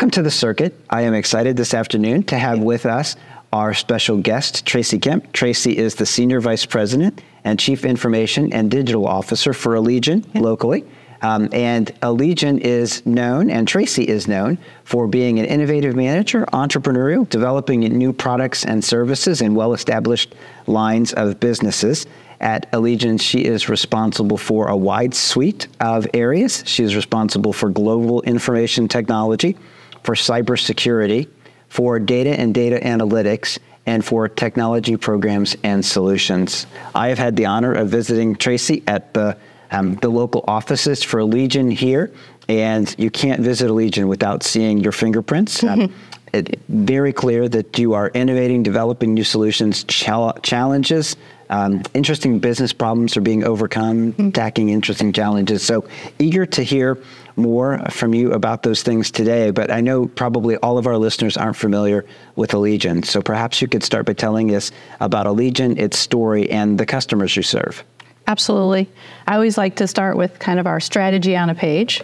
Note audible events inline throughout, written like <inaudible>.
Welcome to the circuit. I am excited this afternoon to have with us our special guest, Tracy Kemp. Tracy is the Senior Vice President and Chief Information and Digital Officer for Allegion yeah. locally. Um, and Allegion is known, and Tracy is known, for being an innovative manager, entrepreneurial, developing new products and services in well established lines of businesses. At Allegion, she is responsible for a wide suite of areas. She is responsible for global information technology, for cybersecurity, for data and data analytics, and for technology programs and solutions. I have had the honor of visiting Tracy at the um, the local offices for Allegion here, and you can't visit Allegion without seeing your fingerprints. <laughs> Um, it, very clear that you are innovating, developing new solutions, challenges. Um, interesting business problems are being overcome, mm-hmm. tackling interesting challenges. So eager to hear more from you about those things today. But I know probably all of our listeners aren't familiar with Allegion. So perhaps you could start by telling us about Allegion, its story, and the customers you serve. Absolutely. I always like to start with kind of our strategy on a page.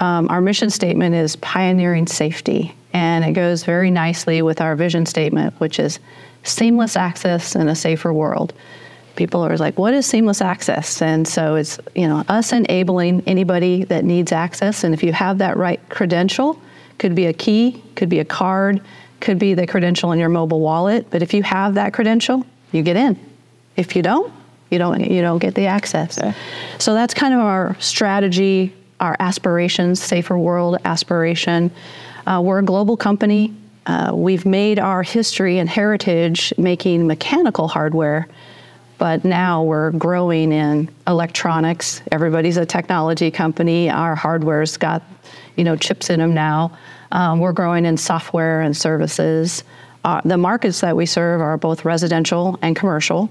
Um, our mission statement is pioneering safety, and it goes very nicely with our vision statement, which is seamless access in a safer world. People are like, what is seamless access? And so it's, you know, us enabling anybody that needs access. And if you have that right credential, could be a key, could be a card, could be the credential in your mobile wallet. But if you have that credential, you get in. If you don't, you don't you don't get the access. Okay. So that's kind of our strategy, our aspirations, safer world aspiration. Uh, we're a global company. Uh, we've made our history and heritage making mechanical hardware, but now we're growing in electronics. Everybody's a technology company. Our hardware's got, you know, chips in them now. Um, we're growing in software and services. Uh, the markets that we serve are both residential and commercial.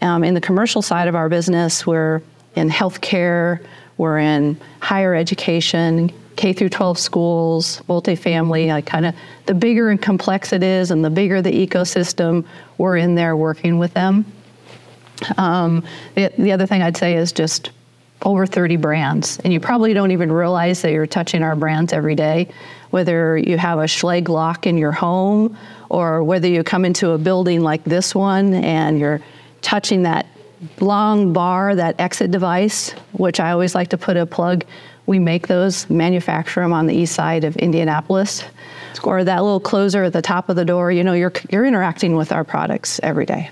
Um, in the commercial side of our business, we're in healthcare, we're in higher education, K through 12 schools, multifamily. Like kind of the bigger and complex it is, and the bigger the ecosystem, we're in there working with them. Um, the, the other thing I'd say is just over 30 brands, and you probably don't even realize that you're touching our brands every day. Whether you have a Schlage lock in your home, or whether you come into a building like this one and you're touching that long bar, that exit device, which I always like to put a plug. We make those, manufacture them on the east side of Indianapolis. Or that little closer at the top of the door, you know, you're, you're interacting with our products every day.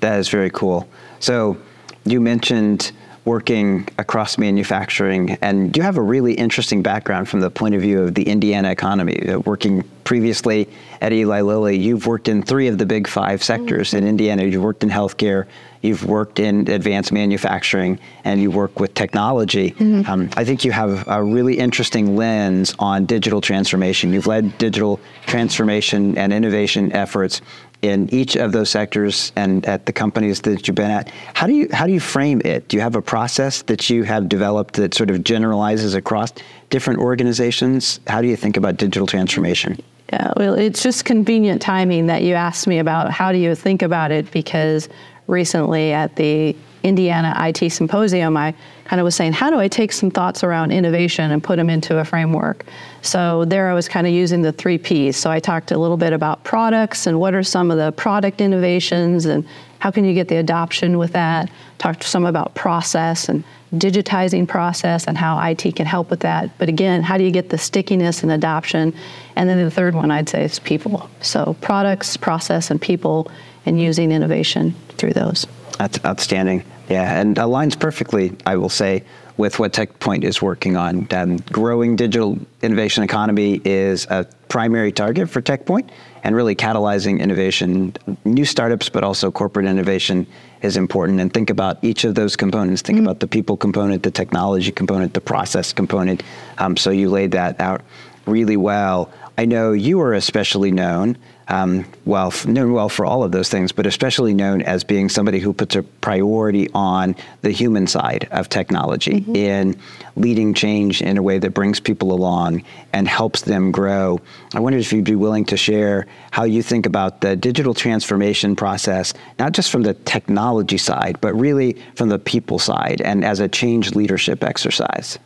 That is very cool. So you mentioned working across manufacturing, and you have a really interesting background from the point of view of the Indiana economy. Uh, working previously at Eli Lilly, you've worked in three of the big five sectors mm-hmm. in Indiana. You've worked in healthcare, you've worked in advanced manufacturing, and you work with technology. Mm-hmm. Um, I think you have a really interesting lens on digital transformation. You've led digital transformation and innovation efforts in each of those sectors and at the companies that you've been at. How do you how do you frame it? Do you have a process that you have developed that sort of generalizes across different organizations? How do you think about digital transformation? Yeah, well, it's just convenient timing that you asked me about how do you think about it because recently at the Indiana IT Symposium, I kind of was saying, how do I take some thoughts around innovation and put them into a framework? So there I was kind of using the three P's. So I talked a little bit about products and what are some of the product innovations and how can you get the adoption with that. Talked some about process and digitizing process and how IT can help with that. But again, how do you get the stickiness and adoption? And then the third one I'd say is people. So products, process, and people, and using innovation through those. That's outstanding. Yeah, and aligns perfectly, I will say, with what TechPoint is working on. Um, growing digital innovation economy is a primary target for TechPoint, and really catalyzing innovation, new startups, but also corporate innovation is important. And think about each of those components. Think mm-hmm. about the people component, the technology component, the process component. Um, so you laid that out really well. I know you are especially known um, well, known well for all of those things, but especially known as being somebody who puts a priority on the human side of technology mm-hmm. in leading change in a way that brings people along and helps them grow. I wondered if you'd be willing to share how you think about the digital transformation process, not just from the technology side, but really from the people side and as a change leadership exercise.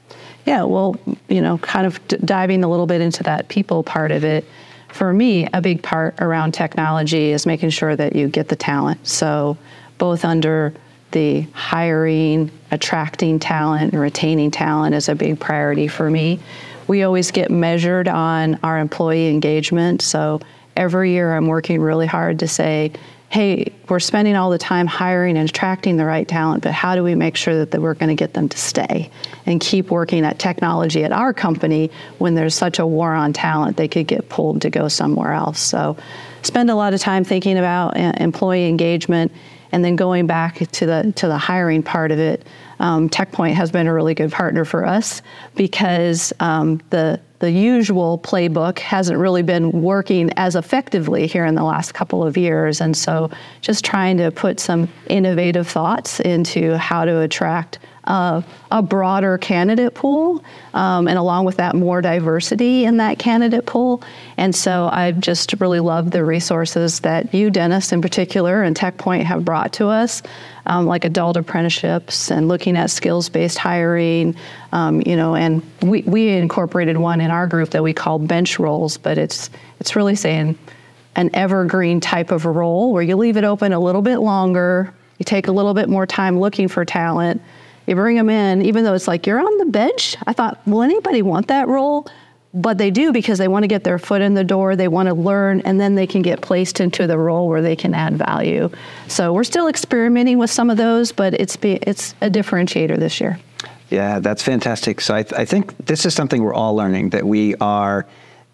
Yeah, well, you know, kind of d- diving a little bit into that people part of it. For me, a big part around technology is making sure that you get the talent. So, both under the hiring, attracting talent, and retaining talent is a big priority for me. We always get measured on our employee engagement. So, every year I'm working really hard to say, hey, we're spending all the time hiring and attracting the right talent, but how do we make sure that, that we're going to get them to stay and keep working at technology at our company when there's such a war on talent, they could get pulled to go somewhere else. So, spend a lot of time thinking about uh, employee engagement and then going back to the to the hiring part of it. Um, TechPoint has been a really good partner for us because um, the the usual playbook hasn't really been working as effectively here in the last couple of years. And so just trying to put some innovative thoughts into how to attract a broader candidate pool, um, and along with that, more diversity in that candidate pool. And so I just really love the resources that you, Dennis, in particular, and TechPoint have brought to us. Um, like adult apprenticeships and looking at skills-based hiring, um, you know, and we, we incorporated one in our group that we call bench roles, but it's it's really saying an evergreen type of a role where you leave it open a little bit longer, you take a little bit more time looking for talent, you bring them in, even though it's like you're on the bench. I thought, will anybody want that role? But they do because they want to get their foot in the door, they want to learn, and then they can get placed into the role where they can add value. So we're still experimenting with some of those, but it's be, it's a differentiator this year. Yeah, that's fantastic. So I, th- I think this is something we're all learning that we are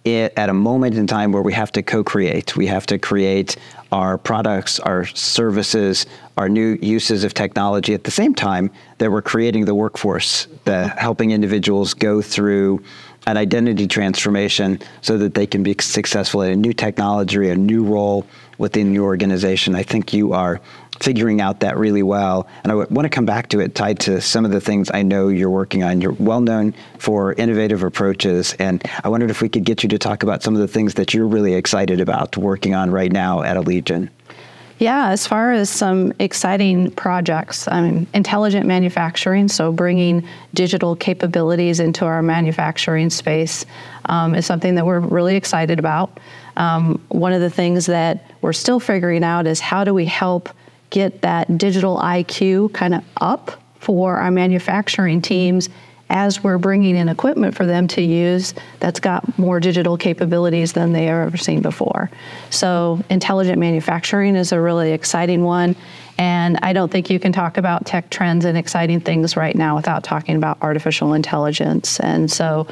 it, at a moment in time where we have to co-create. We have to create our products, our services, our new uses of technology at the same time that we're creating the workforce, the helping individuals go through an identity transformation so that they can be successful in a new technology, a new role within your organization. I think you are figuring out that really well. And I want to come back to it tied to some of the things I know you're working on. You're well known for innovative approaches. And I wondered if we could get you to talk about some of the things that you're really excited about working on right now at Allegion. Yeah, as far as some exciting projects, I mean, intelligent manufacturing, so bringing digital capabilities into our manufacturing space um, is something that we're really excited about. Um, one of the things that we're still figuring out is how do we help get that digital IQ kind of up for our manufacturing teams as we're bringing in equipment for them to use that's got more digital capabilities than they have ever seen before. So, intelligent manufacturing is a really exciting one. And I don't think you can talk about tech trends and exciting things right now without talking about artificial intelligence. And so,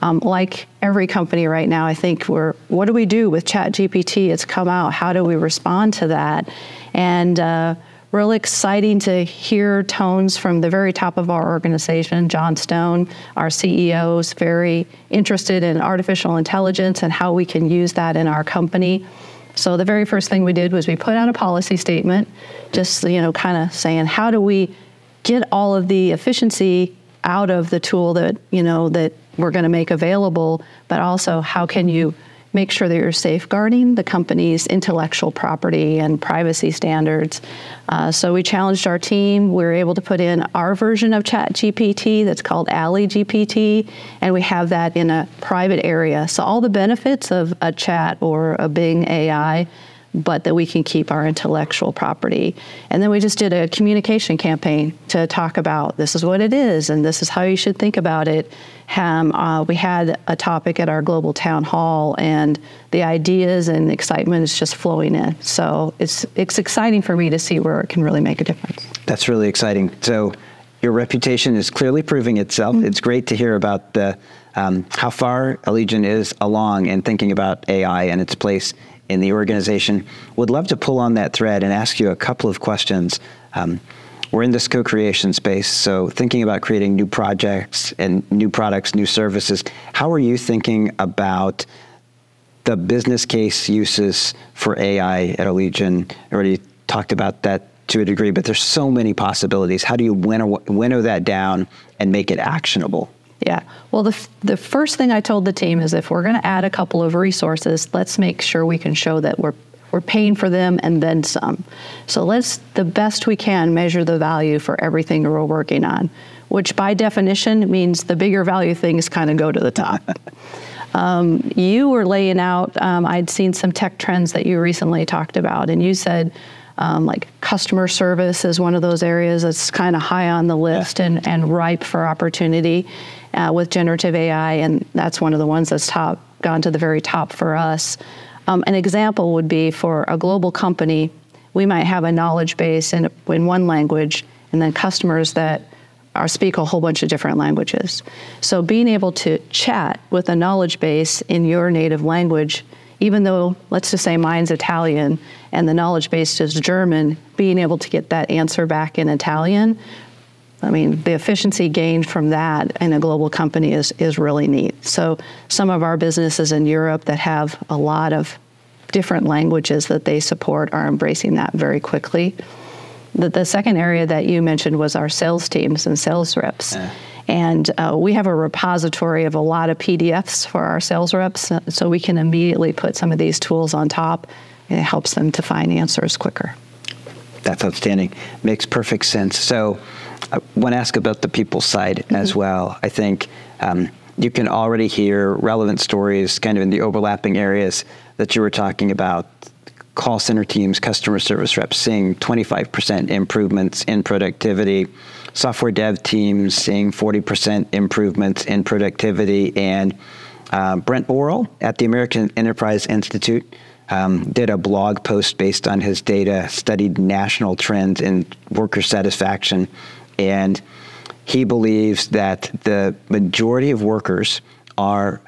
um, like every company right now, I think we're what do we do with ChatGPT? It's come out. How do we respond to that? And uh, really exciting to hear tones from the very top of our organization. John Stone, our CEO, is very interested in artificial intelligence and how we can use that in our company. So the very first thing we did was we put out a policy statement, just you know, kind of saying how do we get all of the efficiency out of the tool that you know that we're going to make available, but also how can you make sure that you're safeguarding the company's intellectual property and privacy standards. Uh, so we challenged our team. We were able to put in our version of ChatGPT that's called Alley GPT, and we have that in a private area. So all the benefits of a chat or a Bing AI but that we can keep our intellectual property. And then we just did a communication campaign to talk about this is what it is and this is how you should think about it. Um, uh, we had a topic at our global town hall, and the ideas and excitement is just flowing in. So it's it's exciting for me to see where it can really make a difference. That's really exciting. So your reputation is clearly proving itself. Mm-hmm. It's great to hear about the um, how far Allegion is along in thinking about AI and its place in the organization. Would love to pull on that thread and ask you a couple of questions. Um, we're in this co-creation space, so thinking about creating new projects and new products, new services. How are you thinking about the business case uses for AI at Allegion? I already talked about that to a degree, but there's so many possibilities. How do you winnow, winnow that down and make it actionable? Yeah. Well, the, the first thing I told the team is if we're going to add a couple of resources, let's make sure we can show that we're We're paying for them and then some. So let's, the best we can, measure the value for everything we're working on, which by definition means the bigger value things kind of go to the top. <laughs> um, you were laying out, um, I'd seen some tech trends that you recently talked about, and you said, um, like customer service is one of those areas that's kind of high on the list yeah. and, and ripe for opportunity uh, with generative AI, and that's one of the ones that's top gone to the very top for us. Um, an example would be for a global company, we might have a knowledge base in, in one language, and then customers that are speak a whole bunch of different languages. So being able to chat with a knowledge base in your native language, even though let's just say mine's Italian and the knowledge base is German, being able to get that answer back in Italian I mean, the efficiency gained from that in a global company is, is really neat. So, some of our businesses in Europe that have a lot of different languages that they support are embracing that very quickly. The, the second area that you mentioned was our sales teams and sales reps. Yeah. And uh, we have a repository of a lot of PDFs for our sales reps, so we can immediately put some of these tools on top, and it helps them to find answers quicker. That's outstanding. Makes perfect sense. So, I want to ask about the people side mm-hmm. as well. I think um, you can already hear relevant stories kind of in the overlapping areas that you were talking about. Call center teams, customer service reps seeing 25% improvements in productivity, software dev teams seeing 40% improvements in productivity, and uh, Brent Orrell at the American Enterprise Institute um, did a blog post based on his data, studied national trends in worker satisfaction, and he believes that the majority of workers are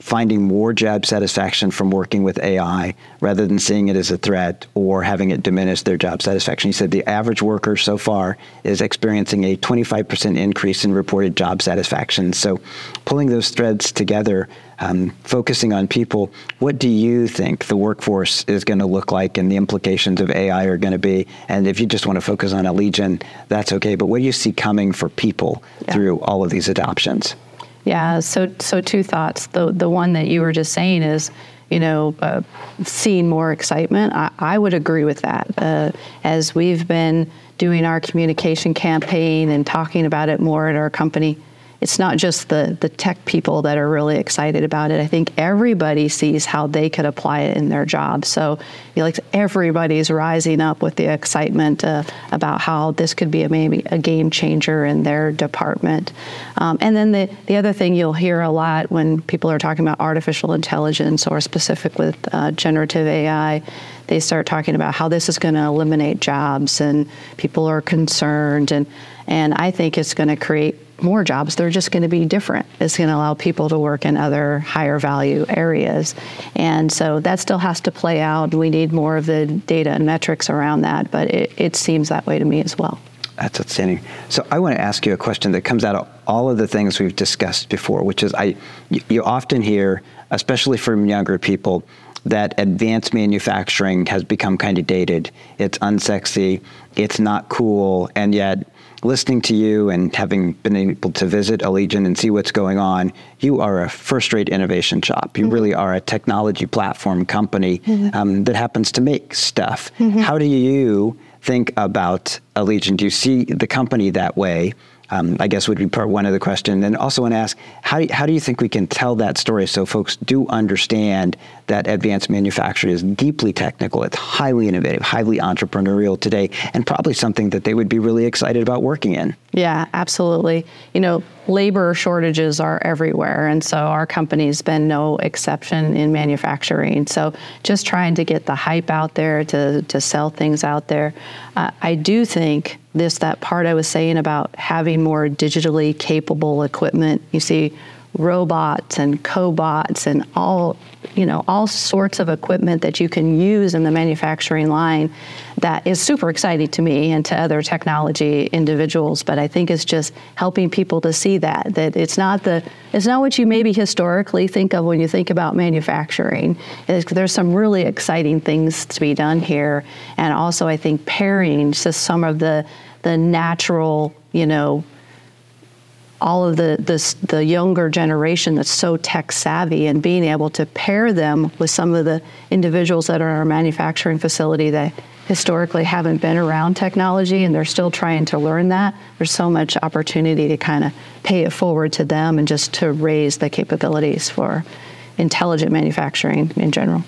finding more job satisfaction from working with AI rather than seeing it as a threat or having it diminish their job satisfaction. He said the average worker so far is experiencing a 25% increase in reported job satisfaction. So, pulling those threads together, um, focusing on people, what do you think the workforce is going to look like and the implications of AI are going to be? And if you just want to focus on Allegion, that's okay. But what do you see coming for people yeah. through all of these adoptions? Yeah, so so two thoughts. The the one that you were just saying is, you know, uh, seeing more excitement. I, I, would agree with that. Uh, as we've been doing our communication campaign and talking about it more at our company, it's not just the the tech people that are really excited about it. I think everybody sees how they could apply it in their job. So, you know, like everybody's rising up with the excitement uh, about how this could be a, maybe a game changer in their department. Um, and then the the other thing you'll hear a lot when people are talking about artificial intelligence or specific with uh, generative AI they start talking about how this is going to eliminate jobs and people are concerned and and I think it's going to create more jobs. They're just going to be different. It's going to allow people to work in other higher value areas. And so that still has to play out. We need more of the data and metrics around that, but it, it seems that way to me as well. That's outstanding. So I want to ask you a question that comes out of all of the things we've discussed before, which is I you often hear, especially from younger people, that advanced manufacturing has become kind of dated. It's unsexy, it's not cool, and yet listening to you and having been able to visit Allegion and see what's going on, you are a first rate innovation shop. You mm-hmm. really are a technology platform company mm-hmm. um, that happens to make stuff. Mm-hmm. How do you think about Allegion? Do you see the company that way? Um, I guess would be part one of the question. And also want to ask, how do, how do you think we can tell that story so folks do understand that advanced manufacturing is deeply technical, it's highly innovative, highly entrepreneurial today, and probably something that they would be really excited about working in? Yeah, absolutely. You know, labor shortages are everywhere, and so our company's been no exception in manufacturing. So just trying to get the hype out there to, to sell things out there. Uh, I do think this that part I was saying about having more digitally capable equipment. You see robots and cobots and all you know all sorts of equipment that you can use in the manufacturing line that is super exciting to me and to other technology individuals. But i think it's just helping people to see that that it's not the it's not what you maybe historically think of when you think about manufacturing. It's, there's some really exciting things to be done here. And also i think pairing just some of the the natural you know all of the this, the younger generation that's so tech savvy and being able to pair them with some of the individuals that are in our manufacturing facility that historically haven't been around technology and they're still trying to learn that. There's so much opportunity to kind of pay it forward to them and just to raise the capabilities for intelligent manufacturing in general.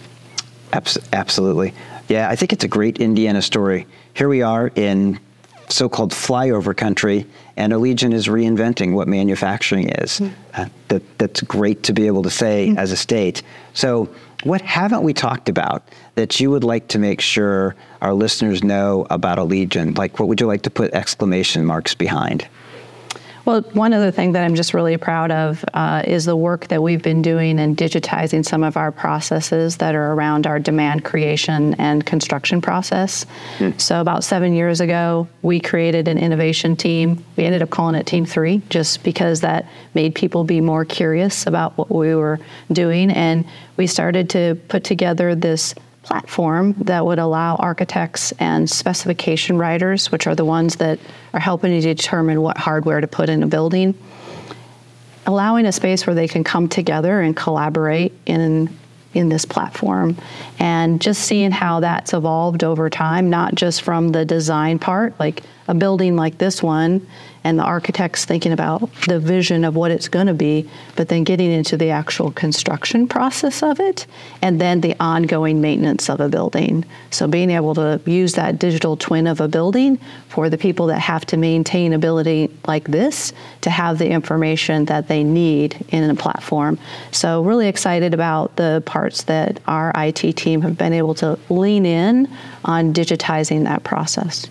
Absolutely. Yeah, I think it's a great Indiana story. Here we are in so called flyover country, and Allegion is reinventing what manufacturing is. Mm. Uh, that, that's great to be able to say mm. as a state. So, what haven't we talked about that you would like to make sure our listeners know about Allegion? Like, what would you like to put exclamation marks behind? Well, one other thing that I'm just really proud of uh, is the work that we've been doing in digitizing some of our processes that are around our demand creation and construction process. Mm. So, about seven years ago, we created an innovation team. We ended up calling it Team Three just because that made people be more curious about what we were doing. And we started to put together this platform that would allow architects and specification writers, which are the ones that are helping to determine what hardware to put in a building, allowing a space where they can come together and collaborate in in this platform. And just seeing how that's evolved over time not just from the design part like a building like this one and the architects thinking about the vision of what it's going to be, but then getting into the actual construction process of it, and then the ongoing maintenance of a building. So being able to use that digital twin of a building for the people that have to maintain ability like this to have the information that they need in a platform. So really excited about the parts that our IT team have been able to lean in on digitizing that process.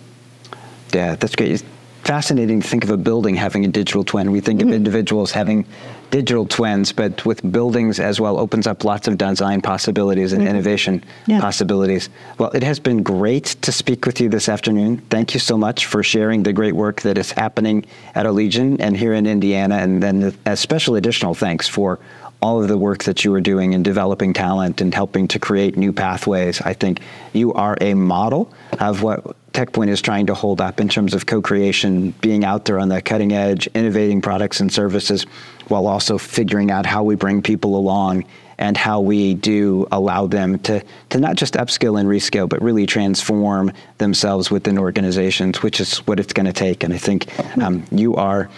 Yeah, that's great fascinating to think of a building having a digital twin. We think mm-hmm. of individuals having digital twins, but with buildings as well opens up lots of design possibilities and mm-hmm. innovation yeah. possibilities. Well, it has been great to speak with you this afternoon. Thank you so much for sharing the great work that is happening at Allegion and here in Indiana, and then a special additional thanks for all of the work that you are doing in developing talent and helping to create new pathways. I think you are a model of what TechPoint is trying to hold up in terms of co-creation, being out there on the cutting edge, innovating products and services, while also figuring out how we bring people along and how we do allow them to, to not just upskill and reskill, but really transform themselves within organizations, which is what it's going to take. And I think um, you are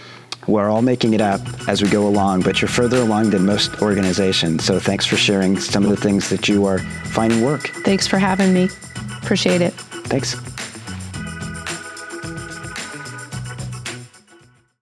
we're all making it up as we go along, but you're further along than most organizations. So thanks for sharing some of the things that you are finding work. Thanks for having me. Appreciate it. Thanks.